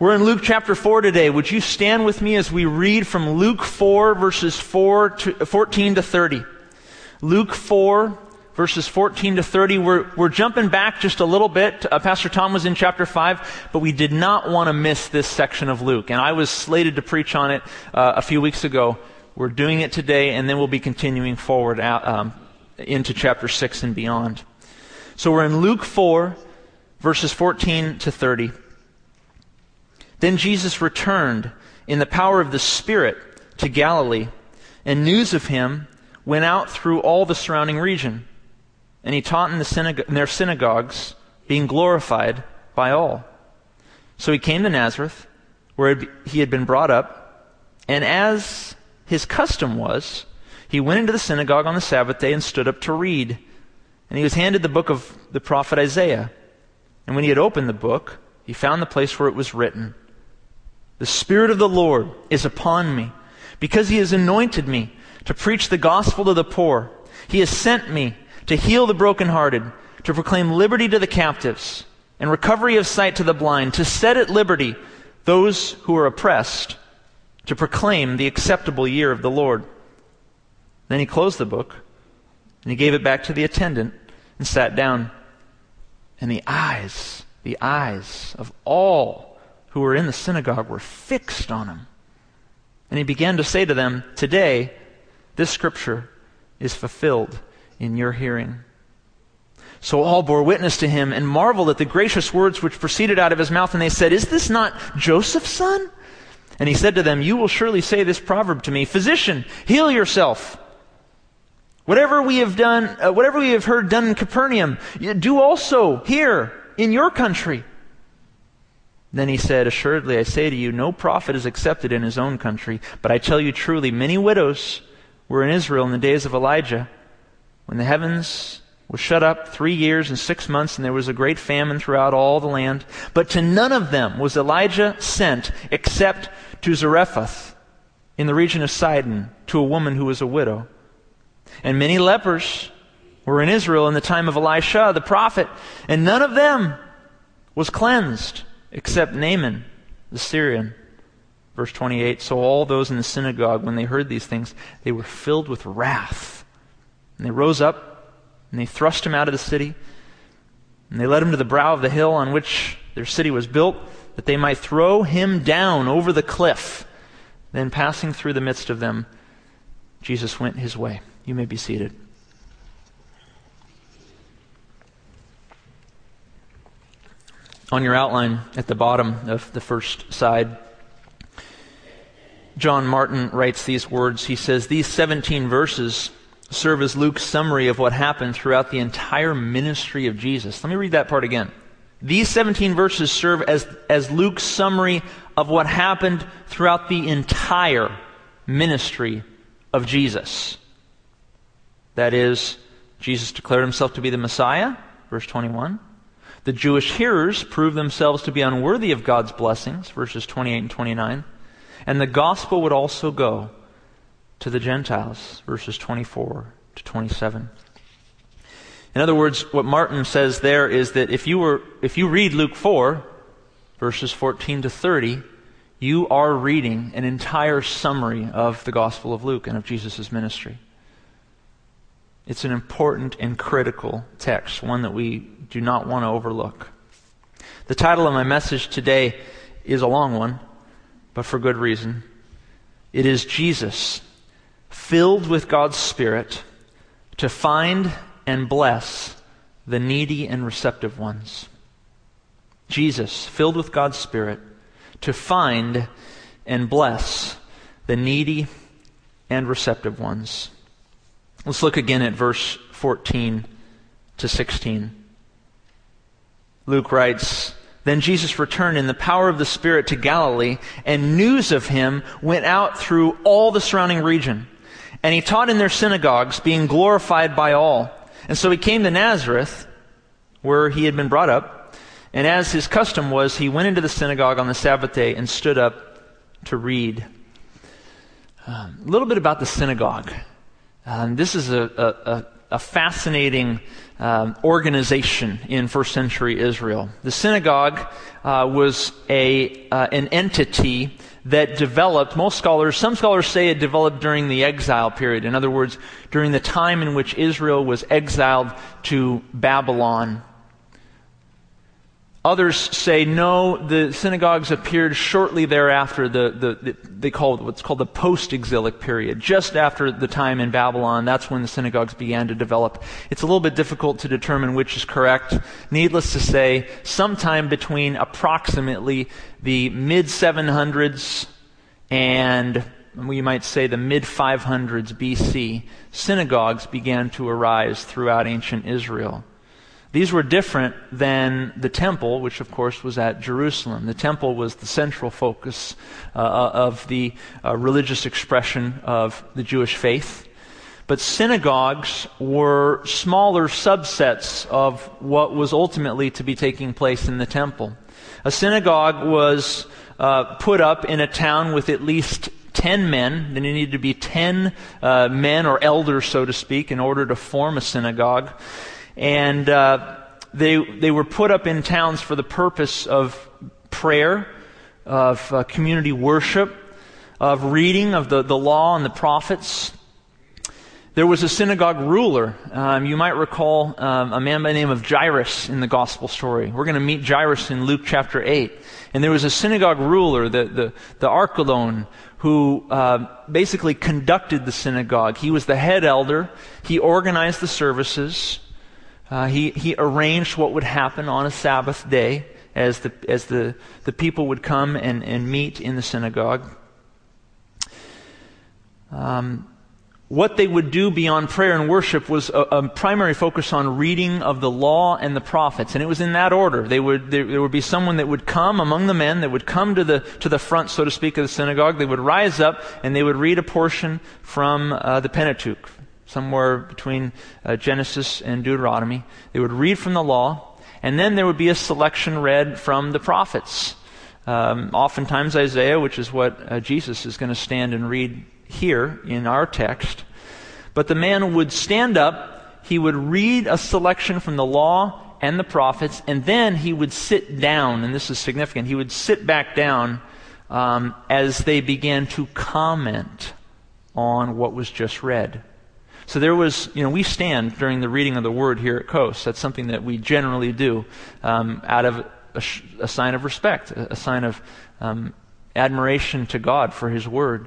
We're in Luke chapter 4 today. Would you stand with me as we read from Luke 4, verses 4 to, 14 to 30? Luke 4, verses 14 to 30. We're, we're jumping back just a little bit. Uh, Pastor Tom was in chapter 5, but we did not want to miss this section of Luke. And I was slated to preach on it uh, a few weeks ago. We're doing it today, and then we'll be continuing forward out, um, into chapter 6 and beyond. So we're in Luke 4, verses 14 to 30. Then Jesus returned in the power of the Spirit to Galilee, and news of him went out through all the surrounding region. And he taught in, the in their synagogues, being glorified by all. So he came to Nazareth, where he had been brought up, and as his custom was, he went into the synagogue on the Sabbath day and stood up to read. And he was handed the book of the prophet Isaiah. And when he had opened the book, he found the place where it was written, the Spirit of the Lord is upon me, because He has anointed me to preach the gospel to the poor. He has sent me to heal the brokenhearted, to proclaim liberty to the captives, and recovery of sight to the blind, to set at liberty those who are oppressed, to proclaim the acceptable year of the Lord. Then he closed the book, and he gave it back to the attendant, and sat down. And the eyes, the eyes of all who were in the synagogue were fixed on him. And he began to say to them, Today, this scripture is fulfilled in your hearing. So all bore witness to him and marveled at the gracious words which proceeded out of his mouth. And they said, Is this not Joseph's son? And he said to them, You will surely say this proverb to me Physician, heal yourself. Whatever we have done, uh, whatever we have heard done in Capernaum, do also here in your country. Then he said, Assuredly, I say to you, no prophet is accepted in his own country. But I tell you truly, many widows were in Israel in the days of Elijah, when the heavens were shut up three years and six months, and there was a great famine throughout all the land. But to none of them was Elijah sent, except to Zarephath in the region of Sidon, to a woman who was a widow. And many lepers were in Israel in the time of Elisha the prophet, and none of them was cleansed except Naaman, the Syrian. Verse 28 So all those in the synagogue, when they heard these things, they were filled with wrath. And they rose up, and they thrust him out of the city, and they led him to the brow of the hill on which their city was built, that they might throw him down over the cliff. Then, passing through the midst of them, Jesus went his way. You may be seated. On your outline at the bottom of the first side, John Martin writes these words. He says, These 17 verses serve as Luke's summary of what happened throughout the entire ministry of Jesus. Let me read that part again. These 17 verses serve as, as Luke's summary of what happened throughout the entire ministry of Jesus. That is, Jesus declared himself to be the Messiah, verse 21. The Jewish hearers proved themselves to be unworthy of God's blessings, verses 28 and 29. And the gospel would also go to the Gentiles, verses 24 to 27. In other words, what Martin says there is that if you were, if you read Luke 4, verses 14 to 30, you are reading an entire summary of the Gospel of Luke and of Jesus' ministry. It's an important and critical text, one that we do not want to overlook. The title of my message today is a long one, but for good reason. It is Jesus, filled with God's Spirit, to find and bless the needy and receptive ones. Jesus, filled with God's Spirit, to find and bless the needy and receptive ones. Let's look again at verse 14 to 16. Luke writes, Then Jesus returned in the power of the Spirit to Galilee, and news of him went out through all the surrounding region. And he taught in their synagogues, being glorified by all. And so he came to Nazareth, where he had been brought up. And as his custom was, he went into the synagogue on the Sabbath day and stood up to read. Um, a little bit about the synagogue. Um, this is a, a, a fascinating um, organization in first century Israel. The synagogue uh, was a, uh, an entity that developed, most scholars, some scholars say it developed during the exile period. In other words, during the time in which Israel was exiled to Babylon Others say no, the synagogues appeared shortly thereafter, the, the, the they call it what's called the post exilic period. Just after the time in Babylon, that's when the synagogues began to develop. It's a little bit difficult to determine which is correct. Needless to say, sometime between approximately the mid 700s and we might say the mid 500s BC, synagogues began to arise throughout ancient Israel. These were different than the temple, which of course was at Jerusalem. The temple was the central focus uh, of the uh, religious expression of the Jewish faith. But synagogues were smaller subsets of what was ultimately to be taking place in the temple. A synagogue was uh, put up in a town with at least 10 men. Then you needed to be 10 uh, men or elders, so to speak, in order to form a synagogue. And uh, they, they were put up in towns for the purpose of prayer, of uh, community worship, of reading of the, the law and the prophets. There was a synagogue ruler. Um, you might recall um, a man by the name of Jairus in the gospel story. We're going to meet Jairus in Luke chapter 8. And there was a synagogue ruler, the, the, the archelaon, who uh, basically conducted the synagogue. He was the head elder. He organized the services. Uh, he, he arranged what would happen on a Sabbath day as the, as the, the people would come and, and meet in the synagogue. Um, what they would do beyond prayer and worship was a, a, primary focus on reading of the law and the prophets, and it was in that order. They would, there, there, would be someone that would come among the men, that would come to the, to the front, so to speak, of the synagogue. They would rise up and they would read a portion from uh, the Pentateuch, somewhere between uh, Genesis and Deuteronomy. They would read from the law, and then there would be a selection read from the prophets. Um, oftentimes Isaiah, which is what uh, Jesus is going to stand and read here in our text. But the man would stand up, he would read a selection from the law and the prophets, and then he would sit down, and this is significant, he would sit back down um, as they began to comment on what was just read. So there was, you know, we stand during the reading of the word here at Coast. That's something that we generally do um, out of a, sh- a, sign of respect, a, a sign of um, admiration to God for His word.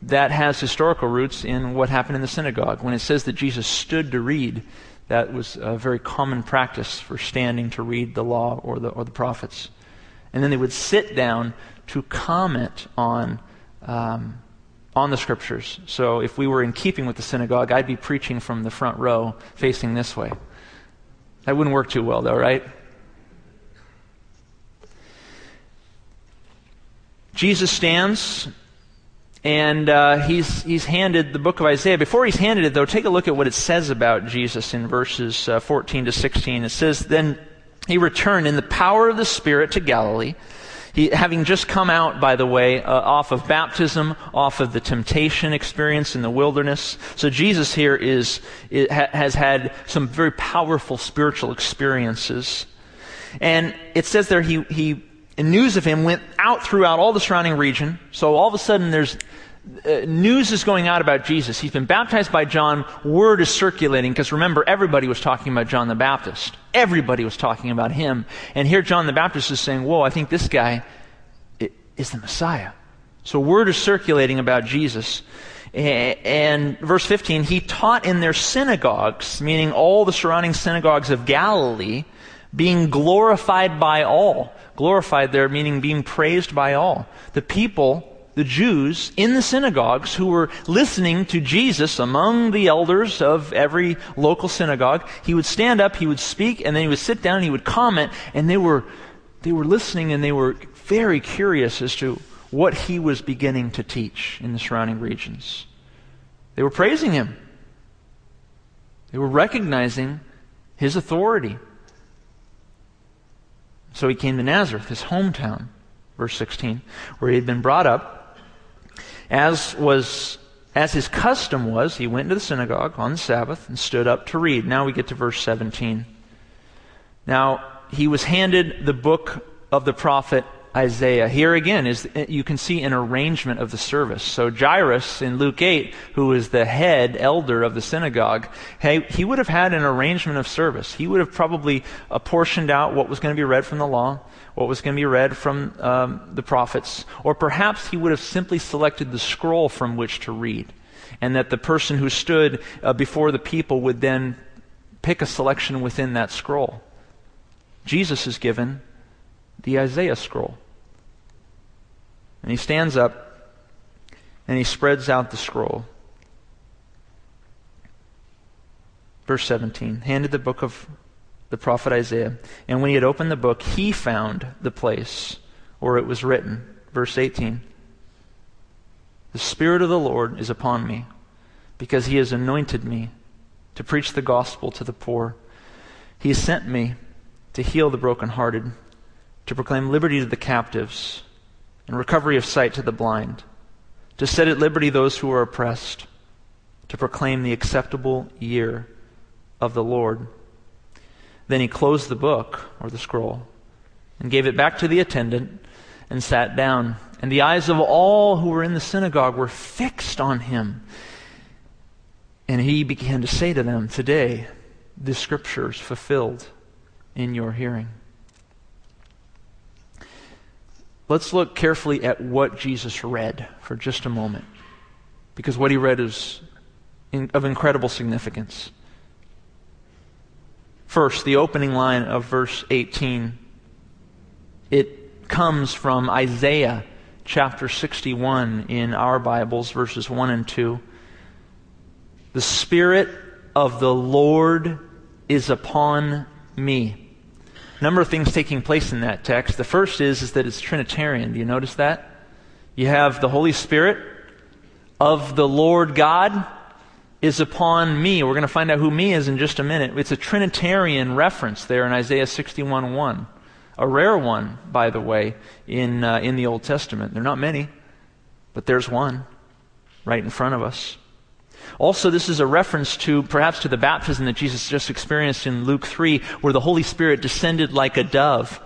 That has historical roots in what happened in the synagogue. When it says that Jesus stood to read, that was a very common practice for standing to read the law or the, or the prophets. And then they would sit down to comment on um, on the scriptures. So if we were in keeping with the synagogue, I'd be preaching from the front row facing this way. That wouldn't work too well, though, right? Jesus stands and uh, he's, he's handed the book of Isaiah. Before he's handed it, though, take a look at what it says about Jesus in verses uh, 14 to 16. It says, Then he returned in the power of the Spirit to Galilee he, having just come out, by the way, uh, off of baptism, off of the temptation experience in the wilderness. So Jesus here is, ha, has had some very powerful spiritual experiences. And it says there he, he, news of him went out throughout all the surrounding region. So all of a sudden there's, Uh, news is going out about Jesus. He's been baptized by John. Word is circulating because remember, everybody was talking about John the Baptist. Everybody was talking about him. And here John the Baptist is saying, Whoa, I think this guy is the Messiah. So word is circulating about Jesus. And verse 15, he taught in their synagogues, meaning all the surrounding synagogues of Galilee, being glorified by all. Glorified there, meaning being praised by all. The people the Jews in the synagogues who were listening to Jesus among the elders of every local synagogue. He would stand up, he would speak, and then he would sit down and he would comment, and they were, they were listening and they were very curious as to what he was beginning to teach in the surrounding regions. They were praising him. They were recognizing his authority. So he came to Nazareth, his hometown, verse 16, where he had been brought up as was as his custom was, he went into the synagogue on the Sabbath and stood up to read. Now we get to verse 17. Now, he was handed the book of the prophet Isaiah. Here again is you can see an arrangement of the service. So Jairus in Luke 8, who is the head elder of the synagogue, hey, he would have had an arrangement of service. He would have probably apportioned out what was going to be read from the law, what was going to be read from um, the prophets, or perhaps he would have simply selected the scroll from which to read, and that the person who stood uh, before the people would then pick a selection within that scroll. Jesus is given the Isaiah scroll. And he stands up and he spreads out the scroll. Verse 17 handed the book of the prophet Isaiah. And when he had opened the book, he found the place where it was written. Verse 18 The Spirit of the Lord is upon me, because he has anointed me to preach the gospel to the poor. He has sent me to heal the brokenhearted, to proclaim liberty to the captives and recovery of sight to the blind, to set at liberty those who are oppressed, to proclaim the acceptable year of the Lord. Then he closed the book, or the scroll, and gave it back to the attendant and sat down. And the eyes of all who were in the synagogue were fixed on him. And he began to say to them, Today, the scriptures fulfilled in your hearing. Let's look carefully at what Jesus read for just a moment, because what he read is in, of incredible significance. First, the opening line of verse 18. It comes from Isaiah chapter 61 in our Bibles, verses 1 and 2. The Spirit of the Lord is upon me number of things taking place in that text. The first is, is that it's Trinitarian. Do you notice that? You have the Holy Spirit of the Lord God is upon me. We're going to find out who me is in just a minute. It's a Trinitarian reference there in Isaiah 61 1. A rare one, by the way, in, uh, in the Old Testament. There are not many, but there's one right in front of us. Also, this is a reference to perhaps to the baptism that Jesus just experienced in Luke 3, where the Holy Spirit descended like a dove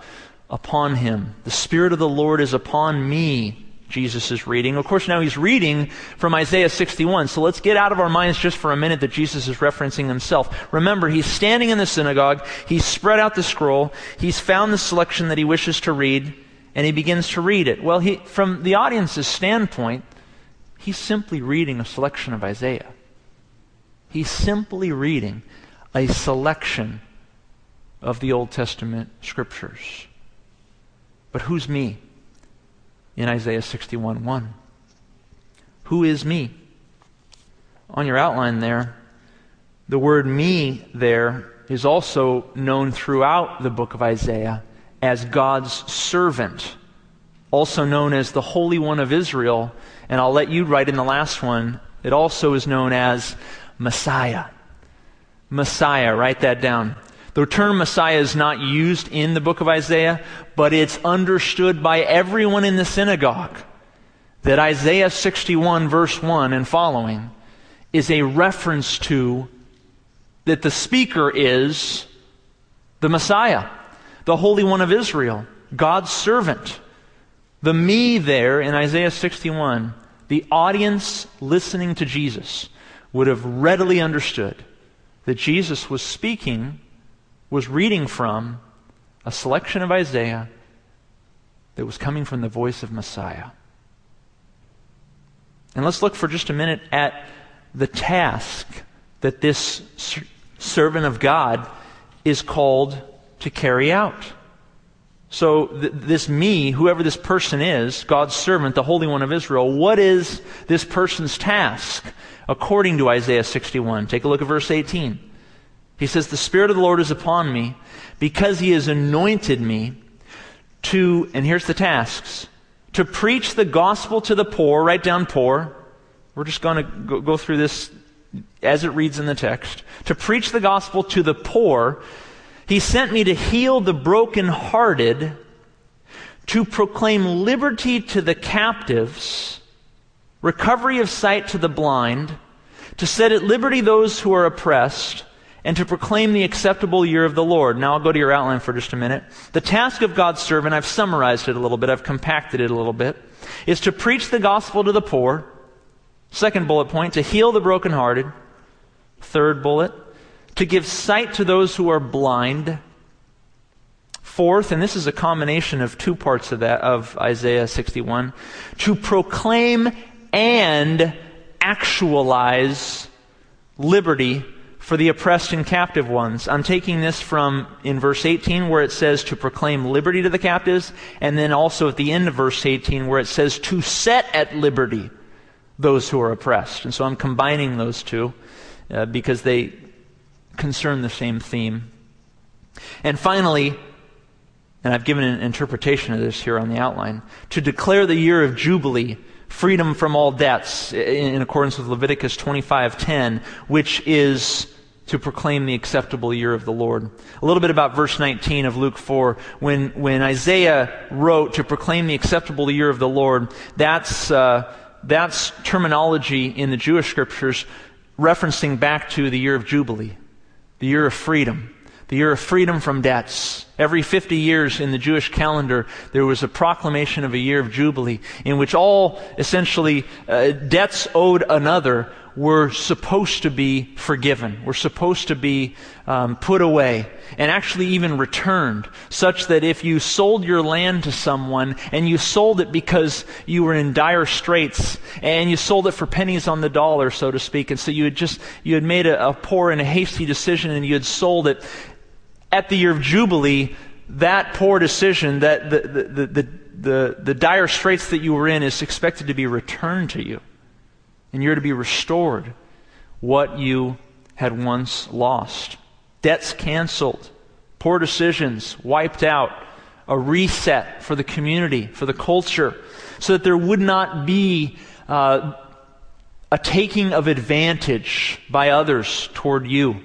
upon him. The Spirit of the Lord is upon me, Jesus is reading. Of course, now he's reading from Isaiah 61. So let's get out of our minds just for a minute that Jesus is referencing himself. Remember, he's standing in the synagogue. He's spread out the scroll. He's found the selection that he wishes to read, and he begins to read it. Well, he, from the audience's standpoint, he's simply reading a selection of Isaiah. He's simply reading a selection of the Old Testament scriptures. But who's me in Isaiah 61 1? Who is me? On your outline there, the word me there is also known throughout the book of Isaiah as God's servant, also known as the Holy One of Israel. And I'll let you write in the last one, it also is known as Messiah. Messiah, write that down. The term Messiah is not used in the book of Isaiah, but it's understood by everyone in the synagogue that Isaiah 61, verse 1 and following, is a reference to that the speaker is the Messiah, the Holy One of Israel, God's servant. The me there in Isaiah 61, the audience listening to Jesus would have readily understood that Jesus was speaking, was reading from a selection of Isaiah that was coming from the voice of Messiah. And let's look for just a minute at the task that this servant of God is called to carry out. So, th- this me, whoever this person is, God's servant, the Holy One of Israel, what is this person's task? according to Isaiah 61. Take a look at verse 18. He says, The Spirit of the Lord is upon me because he has anointed me to, and here's the tasks, to preach the gospel to the poor, write down poor. We're just going to go through this as it reads in the text. To preach the gospel to the poor. He sent me to heal the brokenhearted, to proclaim liberty to the captives recovery of sight to the blind, to set at liberty those who are oppressed, and to proclaim the acceptable year of the Lord. Now I'll go to your outline for just a minute. The task of God's servant, I've summarized it a little bit, I've compacted it a little bit, is to preach the gospel to the poor. Second bullet point, to heal the brokenhearted. Third bullet, to give sight to those who are blind. Fourth, and this is a combination of two parts of that, of Isaiah 61, to proclaim and actualize liberty for the oppressed and captive ones. I'm taking this from in verse 18 where it says to proclaim liberty to the captives, and then also at the end of verse 18 where it says to set at liberty those who are oppressed. And so I'm combining those two uh, because they concern the same theme. And finally, and I've given an interpretation of this here on the outline, to declare the year of Jubilee freedom from all debts in accordance with Leviticus 25:10 which is to proclaim the acceptable year of the Lord. A little bit about verse 19 of Luke 4. When, when Isaiah wrote to proclaim the acceptable year of the Lord, that's, uh, that's terminology in the Jewish scriptures referencing back to the year of Jubilee, the year of freedom, the year of freedom from debts. Every 50 years in the Jewish calendar, there was a proclamation of a year of Jubilee in which all essentially uh, debts owed another were supposed to be forgiven, were supposed to be um, put away, and actually even returned, such that if you sold your land to someone and you sold it because you were in dire straits and you sold it for pennies on the dollar, so to speak, and so you had just you had made a, a poor and a hasty decision and you had sold it at the year of jubilee, that poor decision, that the, the, the, the, the, the dire straits that you were in, is expected to be returned to you and you're to be restored what you had once lost. Debts canceled, poor decisions wiped out, a reset for the community, for the culture, so that there would not be uh, a taking of advantage by others toward you,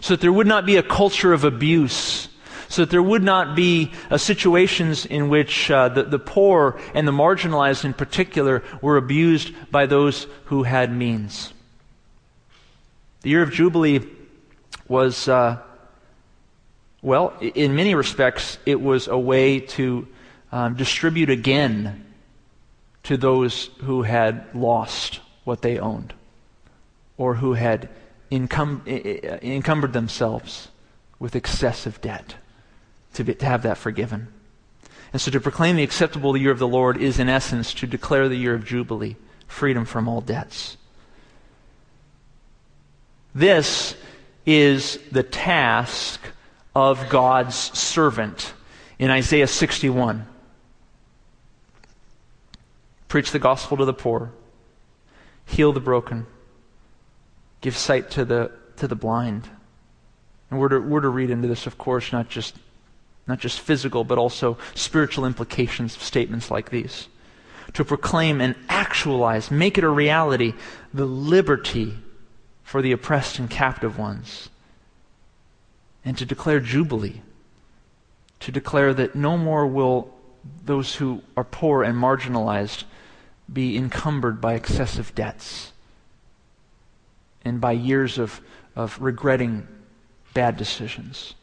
so that there would not be a culture of abuse so that there would not be uh, situations in which uh, the, the poor and the marginalized in particular were abused by those who had means. The year of Jubilee was, uh, well, in many respects, it was a way to um, distribute again to those who had lost what they owned or who had encum- encumbered themselves with excessive debt to, be, to have that forgiven. And so to proclaim the acceptable year of the Lord is, in essence, to declare the year of Jubilee, freedom from all debts. This is the task of God's servant in Isaiah 61. Preach the gospel to the poor, heal the broken, give sight to the, to the blind. And we're to, we're to read into this, of course, not just not just physical, but also spiritual implications of statements like these. To proclaim and actualize, make it a reality, the liberty for the oppressed and captive ones. And to declare jubilee. To declare that no more will those who are poor and marginalized be encumbered by excessive debts and by years of, of regretting bad decisions.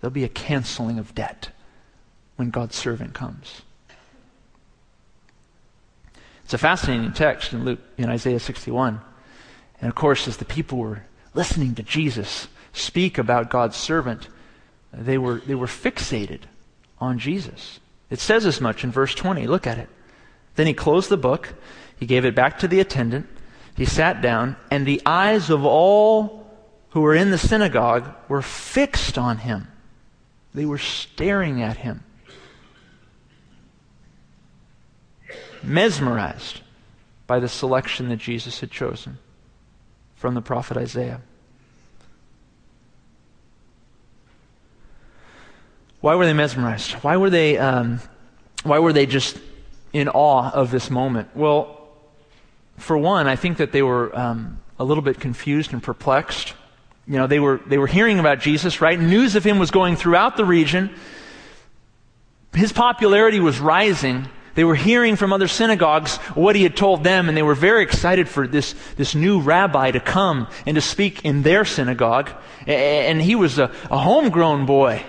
There'll be a canceling of debt when God's servant comes. It's a fascinating text in Luke in Isaiah 61. And of course, as the people were listening to Jesus speak about God's servant, they were, they were fixated on Jesus. It says as much in verse 20. Look at it. Then he closed the book, he gave it back to the attendant, he sat down, and the eyes of all who were in the synagogue were fixed on him. They were staring at him, mesmerized by the selection that Jesus had chosen from the prophet Isaiah. Why were they mesmerized? Why were they, um, why were they just in awe of this moment? Well, for one, I think that they were um, a little bit confused and perplexed you know, they were, they were hearing about Jesus, right? News of him was going throughout the region. His popularity was rising. They were hearing from other synagogues what he had told them, and they were very excited for this, this new rabbi to come and to speak in their synagogue. And he was a, a homegrown boy.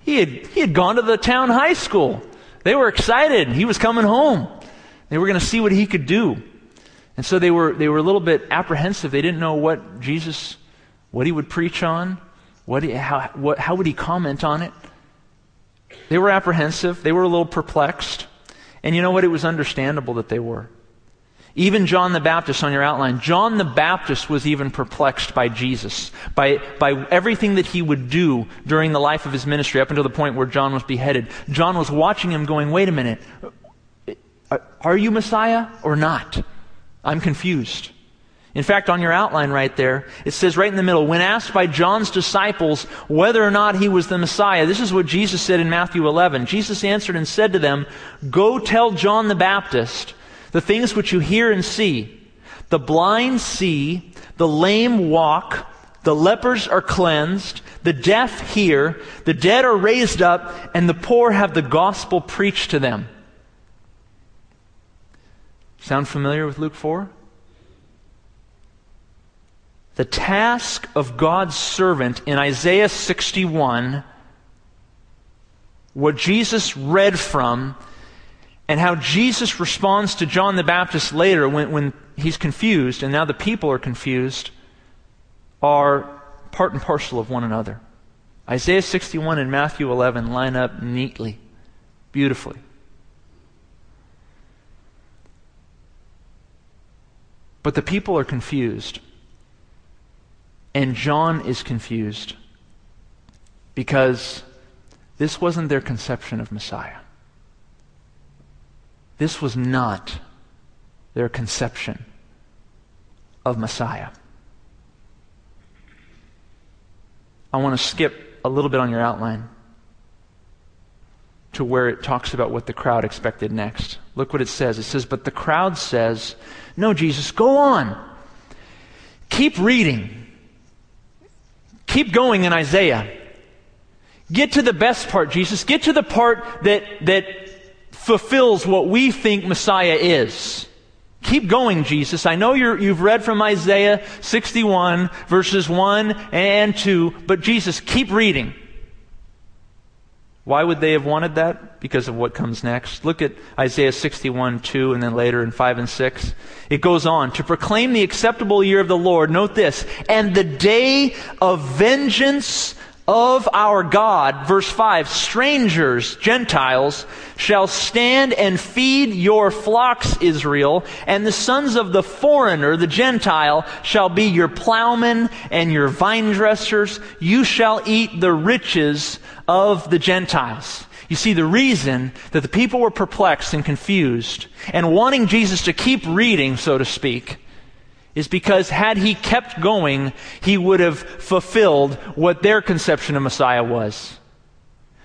He had, he had gone to the town high school. They were excited. He was coming home. They were going to see what he could do. And so they were, they were a little bit apprehensive. They didn't know what Jesus, what he would preach on, what, he, how, what, how would he comment on it. They were apprehensive. They were a little perplexed. And you know what? It was understandable that they were. Even John the Baptist on your outline, John the Baptist was even perplexed by Jesus, by, by everything that he would do during the life of his ministry up until the point where John was beheaded. John was watching him going, wait a minute, are you Messiah or not? I'm confused. In fact, on your outline right there, it says right in the middle, when asked by John's disciples whether or not he was the Messiah, this is what Jesus said in Matthew 11. Jesus answered and said to them, Go tell John the Baptist the things which you hear and see. The blind see, the lame walk, the lepers are cleansed, the deaf hear, the dead are raised up, and the poor have the gospel preached to them. Sound familiar with Luke 4? The task of God's servant in Isaiah 61, what Jesus read from, and how Jesus responds to John the Baptist later when, when he's confused, and now the people are confused, are part and parcel of one another. Isaiah 61 and Matthew 11 line up neatly, beautifully. But the people are confused. And John is confused because this wasn't their conception of Messiah. This was not their conception of Messiah. I want to skip a little bit on your outline to where it talks about what the crowd expected next. Look what it says. It says, But the crowd says, No, Jesus, go on. Keep reading. Keep going in Isaiah. Get to the best part, Jesus. Get to the part that, that fulfills what we think Messiah is. Keep going, Jesus. I know you have read from Isaiah 61, verses 1 and 2, but Jesus, keep reading. Why would they have wanted that? Because of what comes next. Look at Isaiah 61, 2, and then later in 5 and 6. It goes on to proclaim the acceptable year of the Lord. Note this, and the day of vengeance of our God. Verse 5 Strangers, Gentiles, shall stand and feed your flocks, Israel, and the sons of the foreigner, the Gentile, shall be your plowmen and your vine dressers. You shall eat the riches of the Gentiles. You see, the reason that the people were perplexed and confused and wanting Jesus to keep reading, so to speak, is because had he kept going, he would have fulfilled what their conception of Messiah was.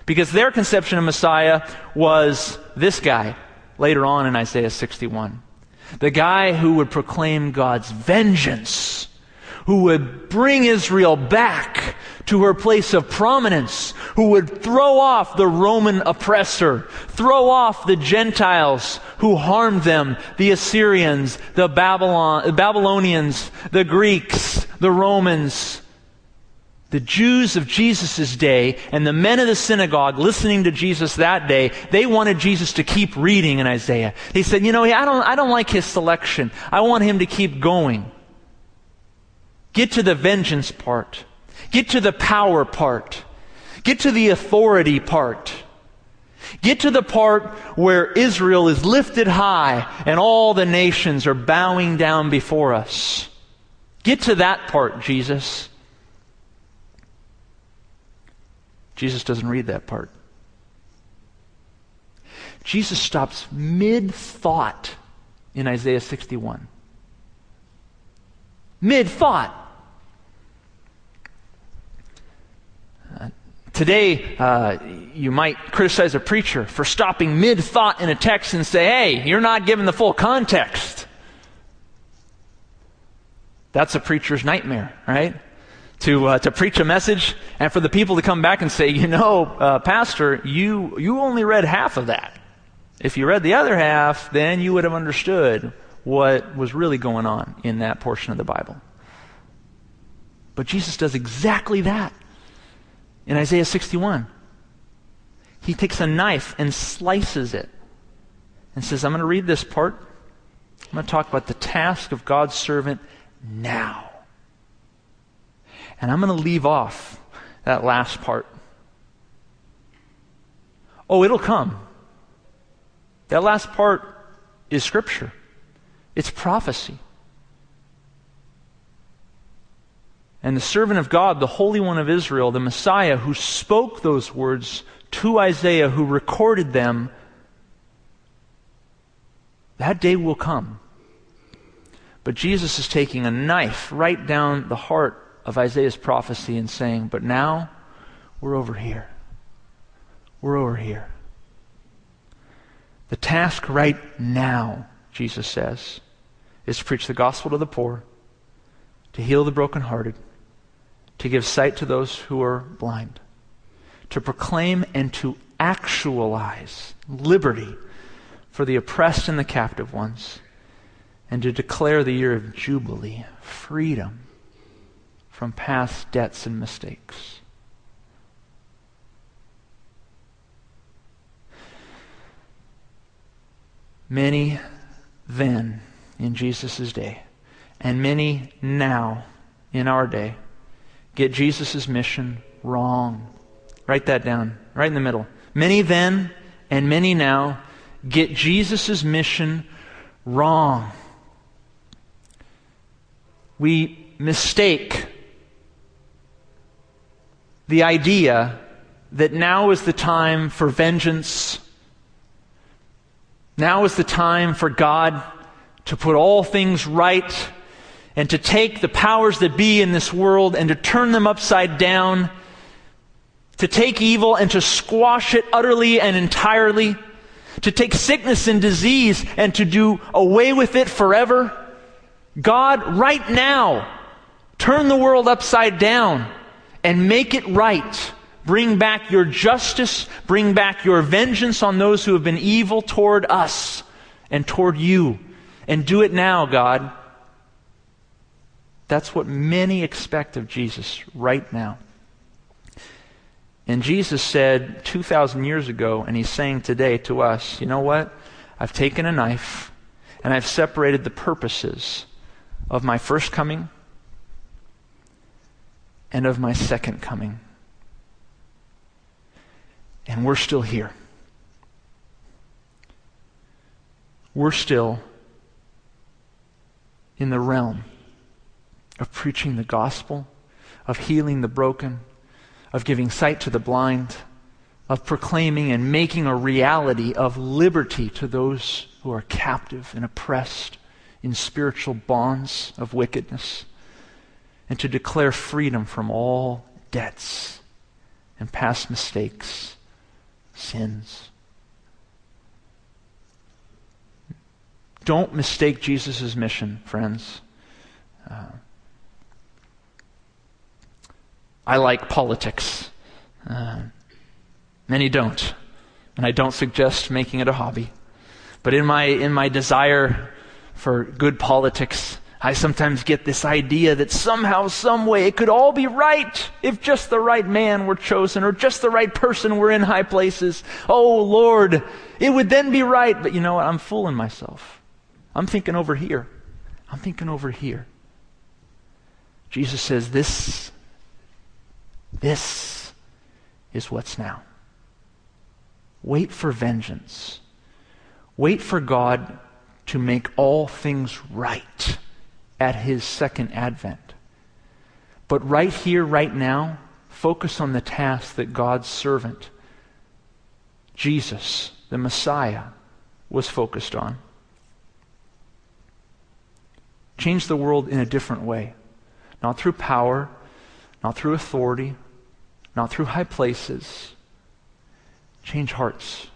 Because their conception of Messiah was this guy later on in Isaiah 61. The guy who would proclaim God's vengeance, who would bring Israel back to her place of prominence, who would throw off the Roman oppressor, throw off the Gentiles who harmed them, the Assyrians, the Babylon, Babylonians, the Greeks, the Romans. The Jews of Jesus' day and the men of the synagogue listening to Jesus that day, they wanted Jesus to keep reading in Isaiah. They said, you know, I don't, I don't like his selection. I want him to keep going. Get to the vengeance part. Get to the power part. Get to the authority part. Get to the part where Israel is lifted high and all the nations are bowing down before us. Get to that part, Jesus. Jesus doesn't read that part. Jesus stops mid thought in Isaiah 61. Mid thought. Today, uh, you might criticize a preacher for stopping mid thought in a text and say, hey, you're not giving the full context. That's a preacher's nightmare, right? To, uh, to preach a message and for the people to come back and say, you know, uh, Pastor, you, you only read half of that. If you read the other half, then you would have understood what was really going on in that portion of the Bible. But Jesus does exactly that in Isaiah 61. He takes a knife and slices it and says, I'm going to read this part. I'm going to talk about the task of God's servant now. And I'm going to leave off that last part. Oh, it'll come. That last part is Scripture, it's prophecy. And the servant of God, the Holy One of Israel, the Messiah, who spoke those words to Isaiah, who recorded them, that day will come. But Jesus is taking a knife right down the heart of Isaiah's prophecy and saying, But now we're over here. We're over here. The task right now, Jesus says, is to preach the gospel to the poor, to heal the brokenhearted, to give sight to those who are blind, to proclaim and to actualize liberty for the oppressed and the captive ones, and to declare the year of Jubilee, freedom from past debts and mistakes. Many then in Jesus' day, and many now in our day, get Jesus' mission wrong. Write that down, right in the middle. Many then and many now get Jesus' mission wrong. We mistake the idea that now is the time for vengeance now is the time for God to put all things right and to take the powers that be in this world and to turn them upside down, to take evil and to squash it utterly and entirely, to take sickness and disease and to do away with it forever. God, right now, turn the world upside down and make it right Bring back your justice. Bring back your vengeance on those who have been evil toward us and toward you. And do it now, God. That's what many expect of Jesus right now. And Jesus said 2,000 years ago, and he's saying today to us, you know what? I've taken a knife and I've separated the purposes of my first coming and of my second coming. And we're still here. We're still in the realm of preaching the gospel, of healing the broken, of giving sight to the blind, of proclaiming and making a reality of liberty to those who are captive and oppressed in spiritual bonds of wickedness, and to declare freedom from all debts and past mistakes sins. Don't mistake Jesus' mission, friends. Uh, I like politics. Uh, many don't. And I don't suggest making it a hobby. But in my, in my desire for good politics, I sometimes get this idea that somehow, some way, it could all be right if just the right man were chosen or just the right person were in high places. Oh, Lord, it would then be right. But you know what? I'm fooling myself. I'm thinking over here. I'm thinking over here. Jesus says, This, this is what's now. Wait for vengeance. Wait for God to make all things right at his second advent. But right here, right now, focus on the task that God's servant, Jesus, the Messiah, was focused on. Change the world in a different way. Not through power, not through authority, not through high places. Change hearts.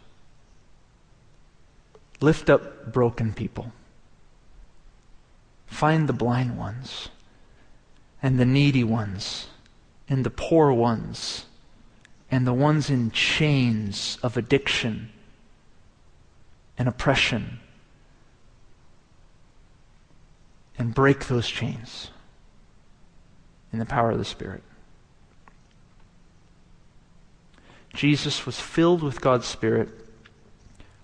Lift up broken people. Find the blind ones, and the needy ones, and the poor ones, and the ones in chains of addiction and oppression and break those chains in the power of the Spirit. Jesus was filled with God's Spirit.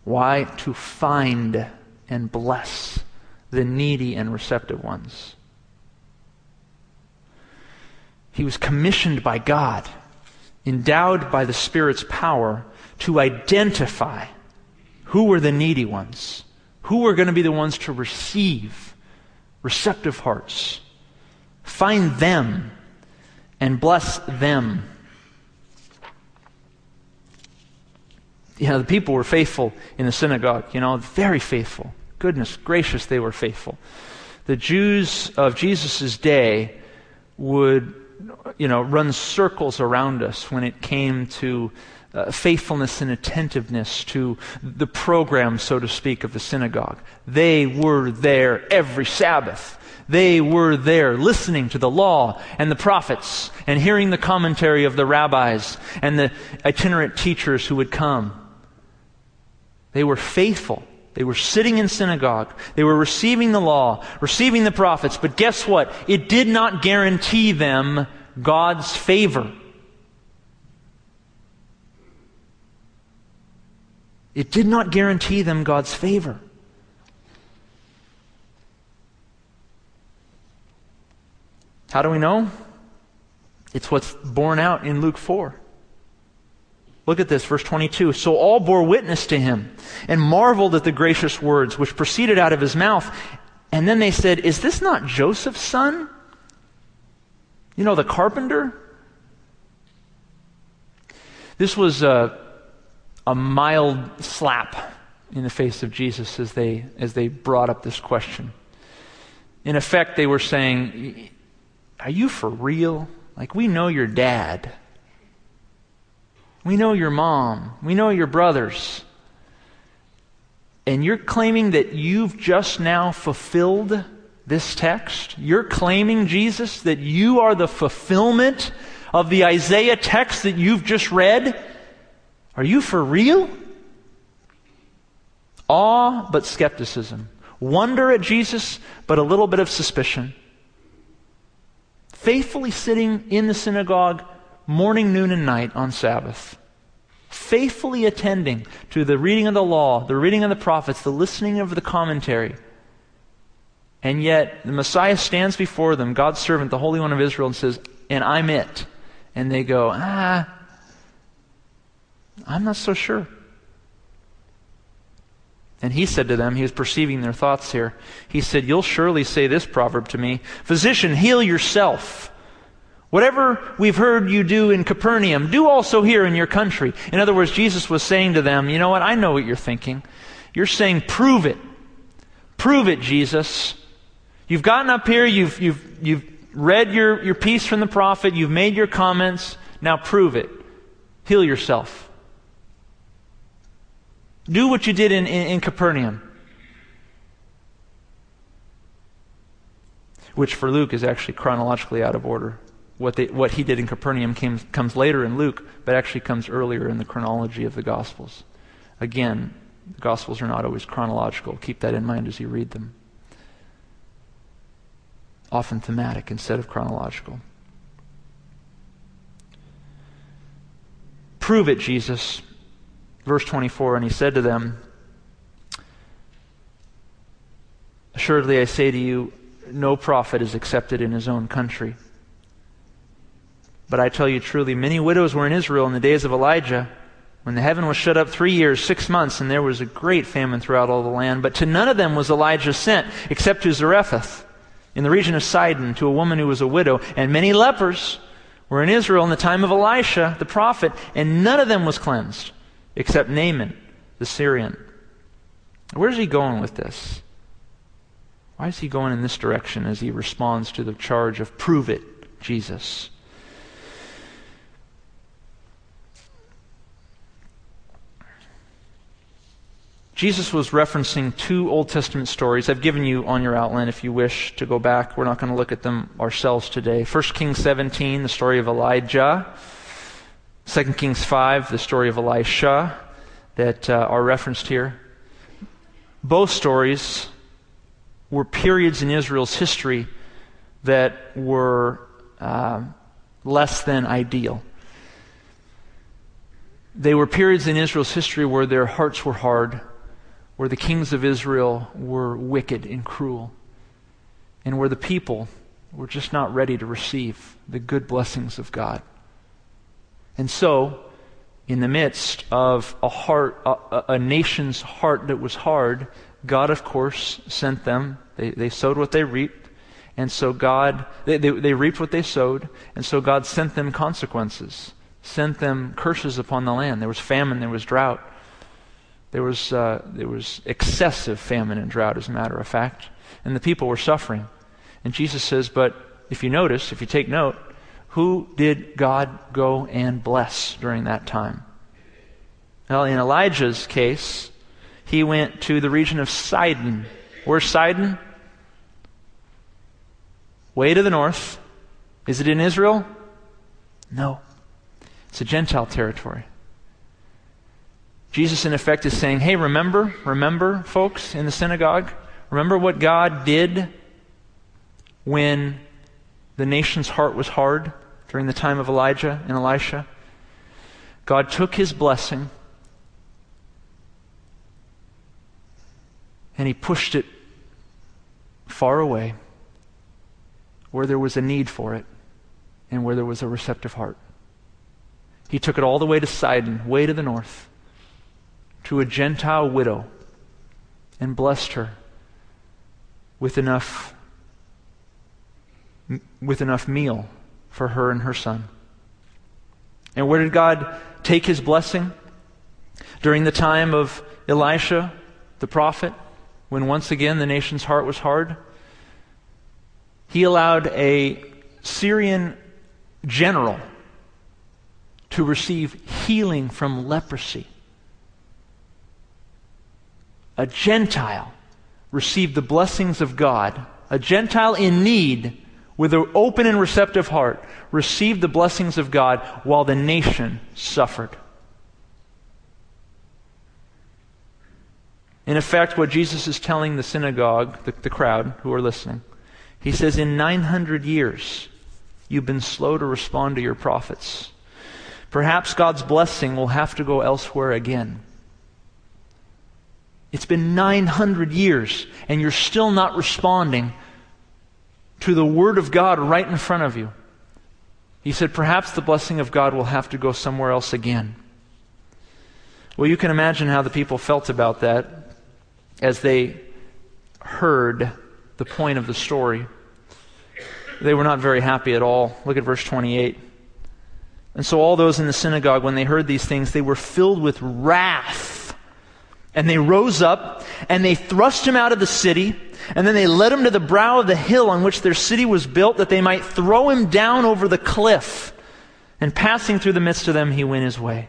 Why? To find and bless the needy and receptive ones. He was commissioned by God, endowed by the Spirit's power, to identify who were the needy ones, who were going to be the ones to receive receptive hearts. Find them and bless them. You know, the people were faithful in the synagogue, you know, very faithful. Goodness gracious, they were faithful. The Jews of Jesus' day would, you know, run circles around us when it came to uh, faithfulness and attentiveness to the program, so to speak, of the synagogue. They were there every Sabbath. They were there listening to the law and the prophets and hearing the commentary of the rabbis and the itinerant teachers who would come. They were faithful. They were sitting in synagogue. They were receiving the law, receiving the prophets. But guess what? It did not guarantee them God's favor. It did not guarantee them God's favor. How do we know? It's what's borne out in Luke 4. Look at this, verse 22. So all bore witness to him and marveled at the gracious words which proceeded out of his mouth. And then they said, Is this not Joseph's son? You know, the carpenter? This was a, a mild slap in the face of Jesus as they, as they brought up this question. In effect, they were saying, are you for real? Like, we know your dad. We know your mom. We know your brothers. And you're claiming that you've just now fulfilled this text? You're claiming, Jesus, that you are the fulfillment of the Isaiah text that you've just read? Are you for real? Awe, but skepticism. Wonder at Jesus, but a little bit of suspicion faithfully sitting in the synagogue morning, noon, and night on Sabbath, faithfully attending to the reading of the law, the reading of the prophets, the listening of the commentary. And yet, the Messiah stands before them, God's servant, the Holy One of Israel, and says, And I'm it. And they go, Ah, I'm not so sure. And he said to them, he was perceiving their thoughts here. He said, You'll surely say this proverb to me Physician, heal yourself. Whatever we've heard you do in Capernaum, do also here in your country. In other words, Jesus was saying to them, You know what? I know what you're thinking. You're saying, Prove it. Prove it, Jesus. You've gotten up here, you've, you've, you've read your, your piece from the prophet, you've made your comments. Now prove it. Heal yourself. Do what you did in, in, in Capernaum. Which for Luke is actually chronologically out of order. What, they, what he did in Capernaum came, comes later in Luke, but actually comes earlier in the chronology of the Gospels. Again, the Gospels are not always chronological. Keep that in mind as you read them. Often thematic instead of chronological. Prove it, Jesus. Verse 24 And he said to them, Assuredly I say to you, no prophet is accepted in his own country. But I tell you truly, many widows were in Israel in the days of Elijah, when the heaven was shut up three years, six months, and there was a great famine throughout all the land. But to none of them was Elijah sent, except to Zarephath, in the region of Sidon, to a woman who was a widow. And many lepers were in Israel in the time of Elisha, the prophet, and none of them was cleansed except Naaman, the Syrian. Where's he going with this? Why is he going in this direction as he responds to the charge of prove it, Jesus? Jesus was referencing two Old Testament stories. I've given you on your outline if you wish to go back. We're not going to look at them ourselves today. 1 Kings 17, the story of Elijah. 2 Kings 5, the story of Elisha that uh, are referenced here. both stories were periods in Israel's history that were uh, less than ideal. They were periods in Israel's history where their hearts were hard, where the kings of Israel were wicked and cruel, and where the people were just not ready to receive the good blessings of God. And so, in the midst of a heart, a, a, nation's heart that was hard, God, of course, sent them. They, they sowed what they reaped. And so God, they, they, they reaped what they sowed. And so God sent them consequences, sent them curses upon the land. There was famine, there was drought. There was, uh, there was excessive famine and drought, as a matter of fact. And the people were suffering. And Jesus says, But if you notice, if you take note, who did God go and bless during that time? Well, in Elijah's case, he went to the region of Sidon. Where's Sidon? Way to the north. Is it in Israel? No. It's a Gentile territory. Jesus, in effect, is saying, hey, remember, remember, folks, in the synagogue? Remember what God did when the nation's heart was hard? During the time of Elijah and Elisha. God took his blessing and he pushed it far away where there was a need for it and where there was a receptive heart. He took it all the way to Sidon, way to the north, to a Gentile widow, and blessed her with enough with enough meal for her and her son. And where did God take his blessing? During the time of Elisha, the prophet, when once again the nation's heart was hard, he allowed a Syrian general to receive healing from leprosy. A Gentile received the blessings of God, a Gentile in need with an open and receptive heart, received the blessings of God while the nation suffered. In effect, what Jesus is telling the synagogue, the, the crowd who are listening, he says, In 900 years, you've been slow to respond to your prophets. Perhaps God's blessing will have to go elsewhere again. It's been 900 years, and you're still not responding to the Word of God right in front of you. He said, perhaps the blessing of God will have to go somewhere else again. Well, you can imagine how the people felt about that as they heard the point of the story. They were not very happy at all. Look at verse 28. And so, all those in the synagogue, when they heard these things, they were filled with wrath. And they rose up and they thrust him out of the city and then they led him to the brow of the hill on which their city was built, that they might throw him down over the cliff. And passing through the midst of them, he went his way.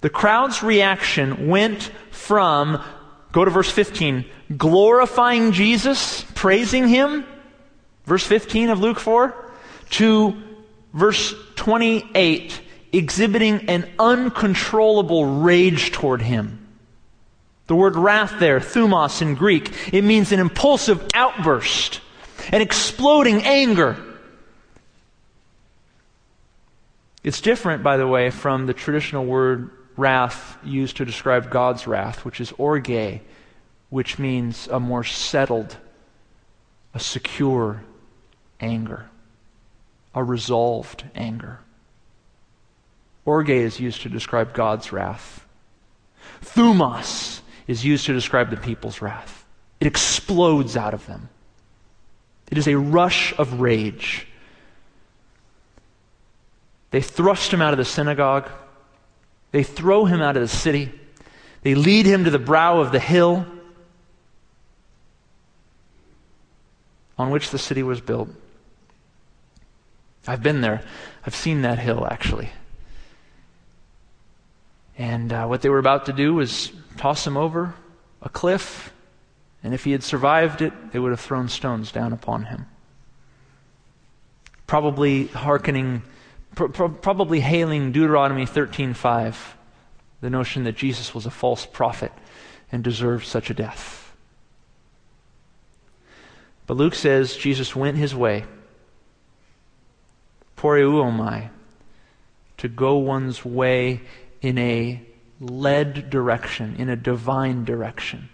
The crowd's reaction went from, go to verse 15, glorifying Jesus, praising him, verse 15 of Luke 4, to verse 28, exhibiting an uncontrollable rage toward him. The word wrath there, thumos in Greek, it means an impulsive outburst, an exploding anger. It's different, by the way, from the traditional word wrath used to describe God's wrath, which is orge, which means a more settled, a secure anger, a resolved anger. Orge is used to describe God's wrath. Thumos is used to describe the people's wrath. It explodes out of them. It is a rush of rage. They thrust him out of the synagogue. They throw him out of the city. They lead him to the brow of the hill on which the city was built. I've been there. I've seen that hill, actually. And uh, what they were about to do was toss him over a cliff, and if he had survived it, they would have thrown stones down upon him. Probably hearkening, pr- pr- probably hailing Deuteronomy 13:5, the notion that Jesus was a false prophet and deserved such a death. But Luke says Jesus went his way, poreuomai, to go one's way in a led direction, in a divine direction,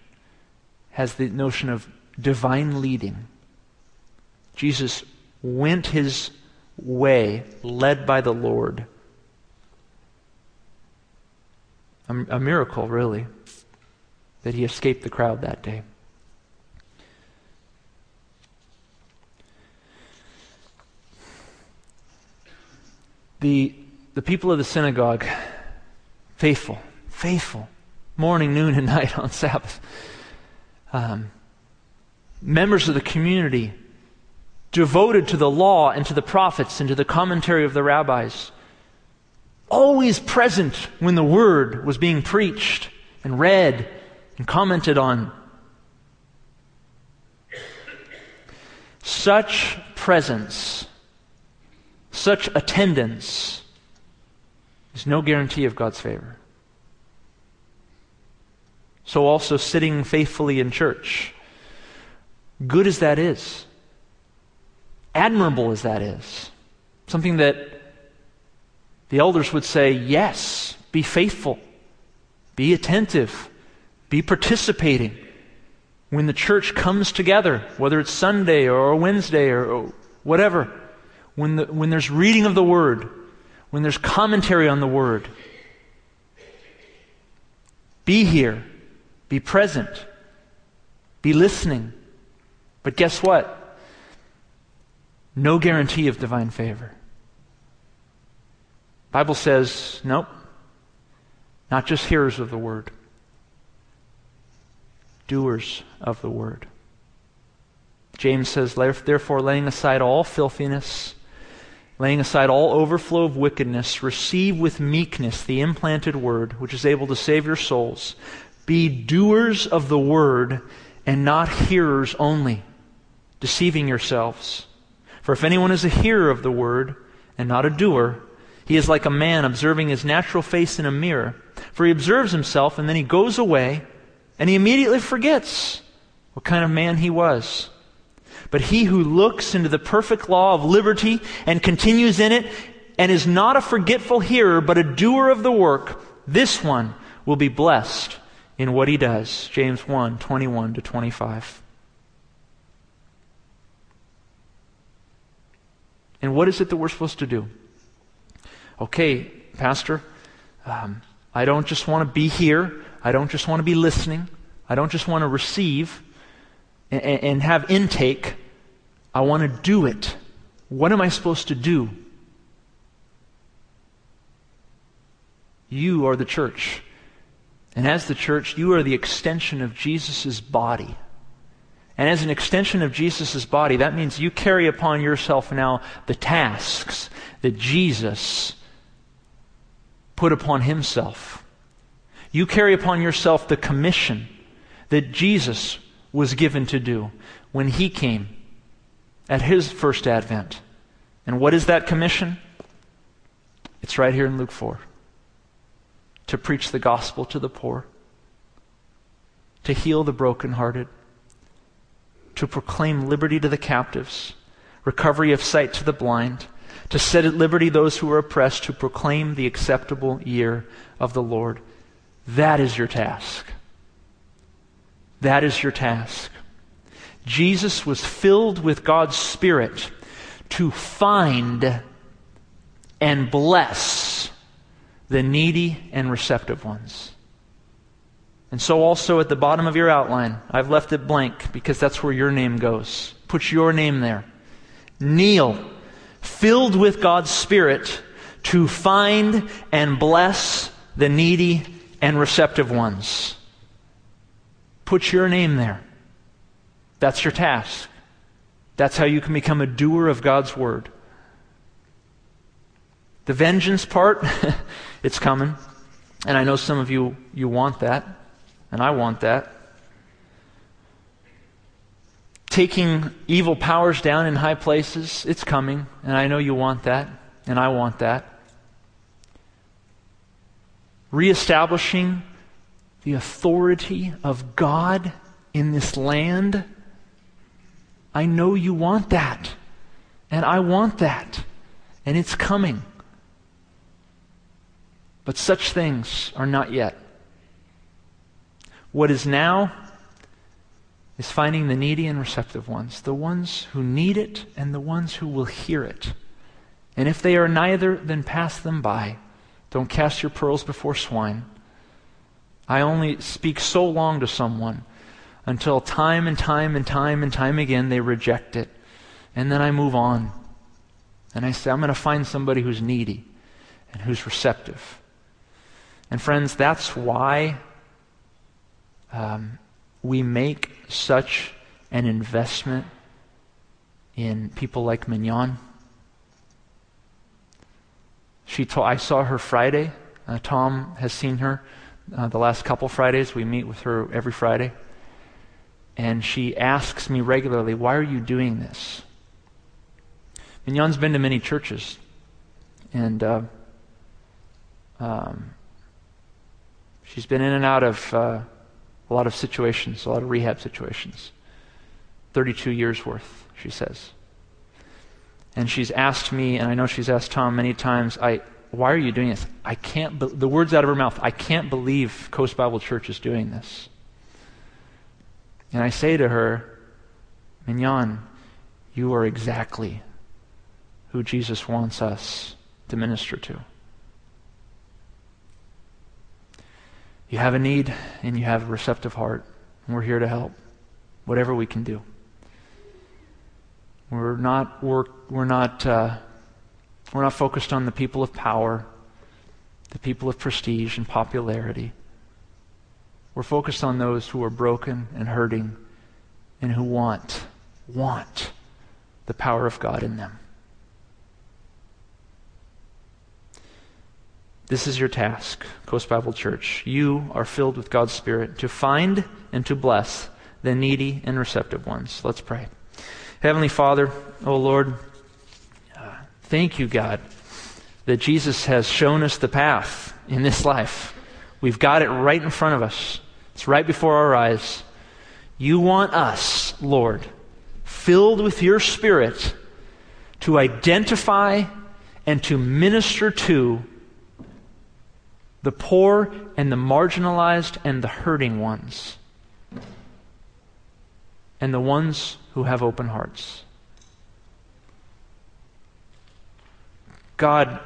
has the notion of divine leading. Jesus went his way, led by the Lord. A, a miracle, really, that he escaped the crowd that day. The, the people of the synagogue, faithful, faithful, morning, noon, and night on Sabbath. Um, members of the community devoted to the law and to the prophets and to the commentary of the rabbis, always present when the word was being preached and read and commented on. Such presence, such attendance no guarantee of God's favor. So, also sitting faithfully in church, good as that is, admirable as that is, something that the elders would say, yes, be faithful, be attentive, be participating. When the church comes together, whether it's Sunday or Wednesday or whatever, when, the, when there's reading of the Word, when there's commentary on the Word, be here, be present, be listening. But guess what? No guarantee of divine favor. Bible says, nope. Not just hearers of the word. Doers of the word. James says, therefore, laying aside all filthiness, laying aside all overflow of wickedness, receive with meekness the implanted word, which is able to save your souls. Be doers of the word and not hearers only, deceiving yourselves. For if anyone is a hearer of the word and not a doer, he is like a man observing his natural face in a mirror. For he observes himself and then he goes away and he immediately forgets what kind of man he was. But he who looks into the perfect law of liberty and continues in it and is not a forgetful hearer but a doer of the work, this one will be blessed in what he does. James 1 21 to 25. And what is it that we're supposed to do? Okay, Pastor, um, I don't just want to be here. I don't just want to be listening. I don't just want to receive and, and have intake. I want to do it. What am I supposed to do? You are the church. And as the church, you are the extension of Jesus' body. And as an extension of Jesus' body, that means you carry upon yourself now the tasks that Jesus put upon himself. You carry upon yourself the commission that Jesus was given to do when he came at his first advent. And what is that commission? It's right here in Luke 4 to preach the gospel to the poor, to heal the brokenhearted to proclaim liberty to the captives, recovery of sight to the blind, to set at liberty those who are oppressed, to proclaim the acceptable year of the Lord. That is your task. That is your task. Jesus was filled with God's Spirit to find and bless the needy and receptive ones. And so, also at the bottom of your outline, I've left it blank because that's where your name goes. Put your name there. Kneel, filled with God's Spirit, to find and bless the needy and receptive ones. Put your name there. That's your task. That's how you can become a doer of God's word. The vengeance part, it's coming. And I know some of you you want that. And I want that. Taking evil powers down in high places, it's coming. And I know you want that. And I want that. Reestablishing the authority of God in this land? I know you want that. And I want that. And it's coming. But such things are not yet. What is now is finding the needy and receptive ones, the ones who need it and the ones who will hear it. And if they are neither, then pass them by. Don't cast your pearls before swine. I only speak so long to someone until time and time and time and time again they reject it. And then I move on. And I say, I'm going to find somebody who's needy and who's receptive. And friends, that's why um, we make such an investment in people like Mignon. She told, I saw her Friday. Uh, Tom has seen her uh, the last couple Fridays. We meet with her every Friday. And she asks me regularly, Why are you doing this? Mignon's been to many churches. And uh, um, she's been in and out of uh, a lot of situations, a lot of rehab situations. 32 years worth, she says. And she's asked me, and I know she's asked Tom many times, I, why are you doing this? I can't, be- the words out of her mouth, I can't believe Coast Bible Church is doing this. And I say to her, Mignon, you are exactly who Jesus wants us to minister to. You have a need and you have a receptive heart, and we're here to help, whatever we can do. We're not work, we're not uh, we're not focused on the people of power, the people of prestige and popularity. We're focused on those who are broken and hurting and who want want the power of God in them. This is your task, Coast Bible Church. You are filled with God's Spirit to find and to bless the needy and receptive ones. Let's pray. Heavenly Father, O oh Lord, thank you, God, that Jesus has shown us the path in this life. We've got it right in front of us, it's right before our eyes. You want us, Lord, filled with your Spirit, to identify and to minister to the poor and the marginalized and the hurting ones, and the ones who have open hearts. God,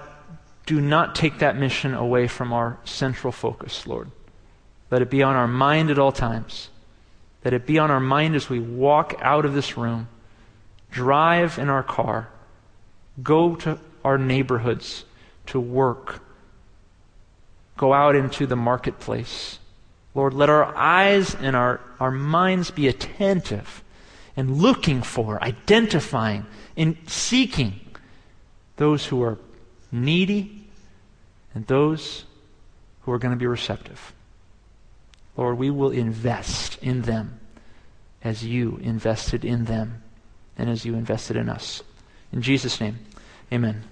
do not take that mission away from our central focus, Lord. Let it be on our mind at all times. Let it be on our mind as we walk out of this room, drive in our car, go to our neighborhoods to work go out into the marketplace. Lord, let our eyes and our, our minds be attentive and looking for, identifying, and seeking those who are needy and those who are going to be receptive. Lord, we will invest in them as you invested in them and as you invested in us. In Jesus' name, amen.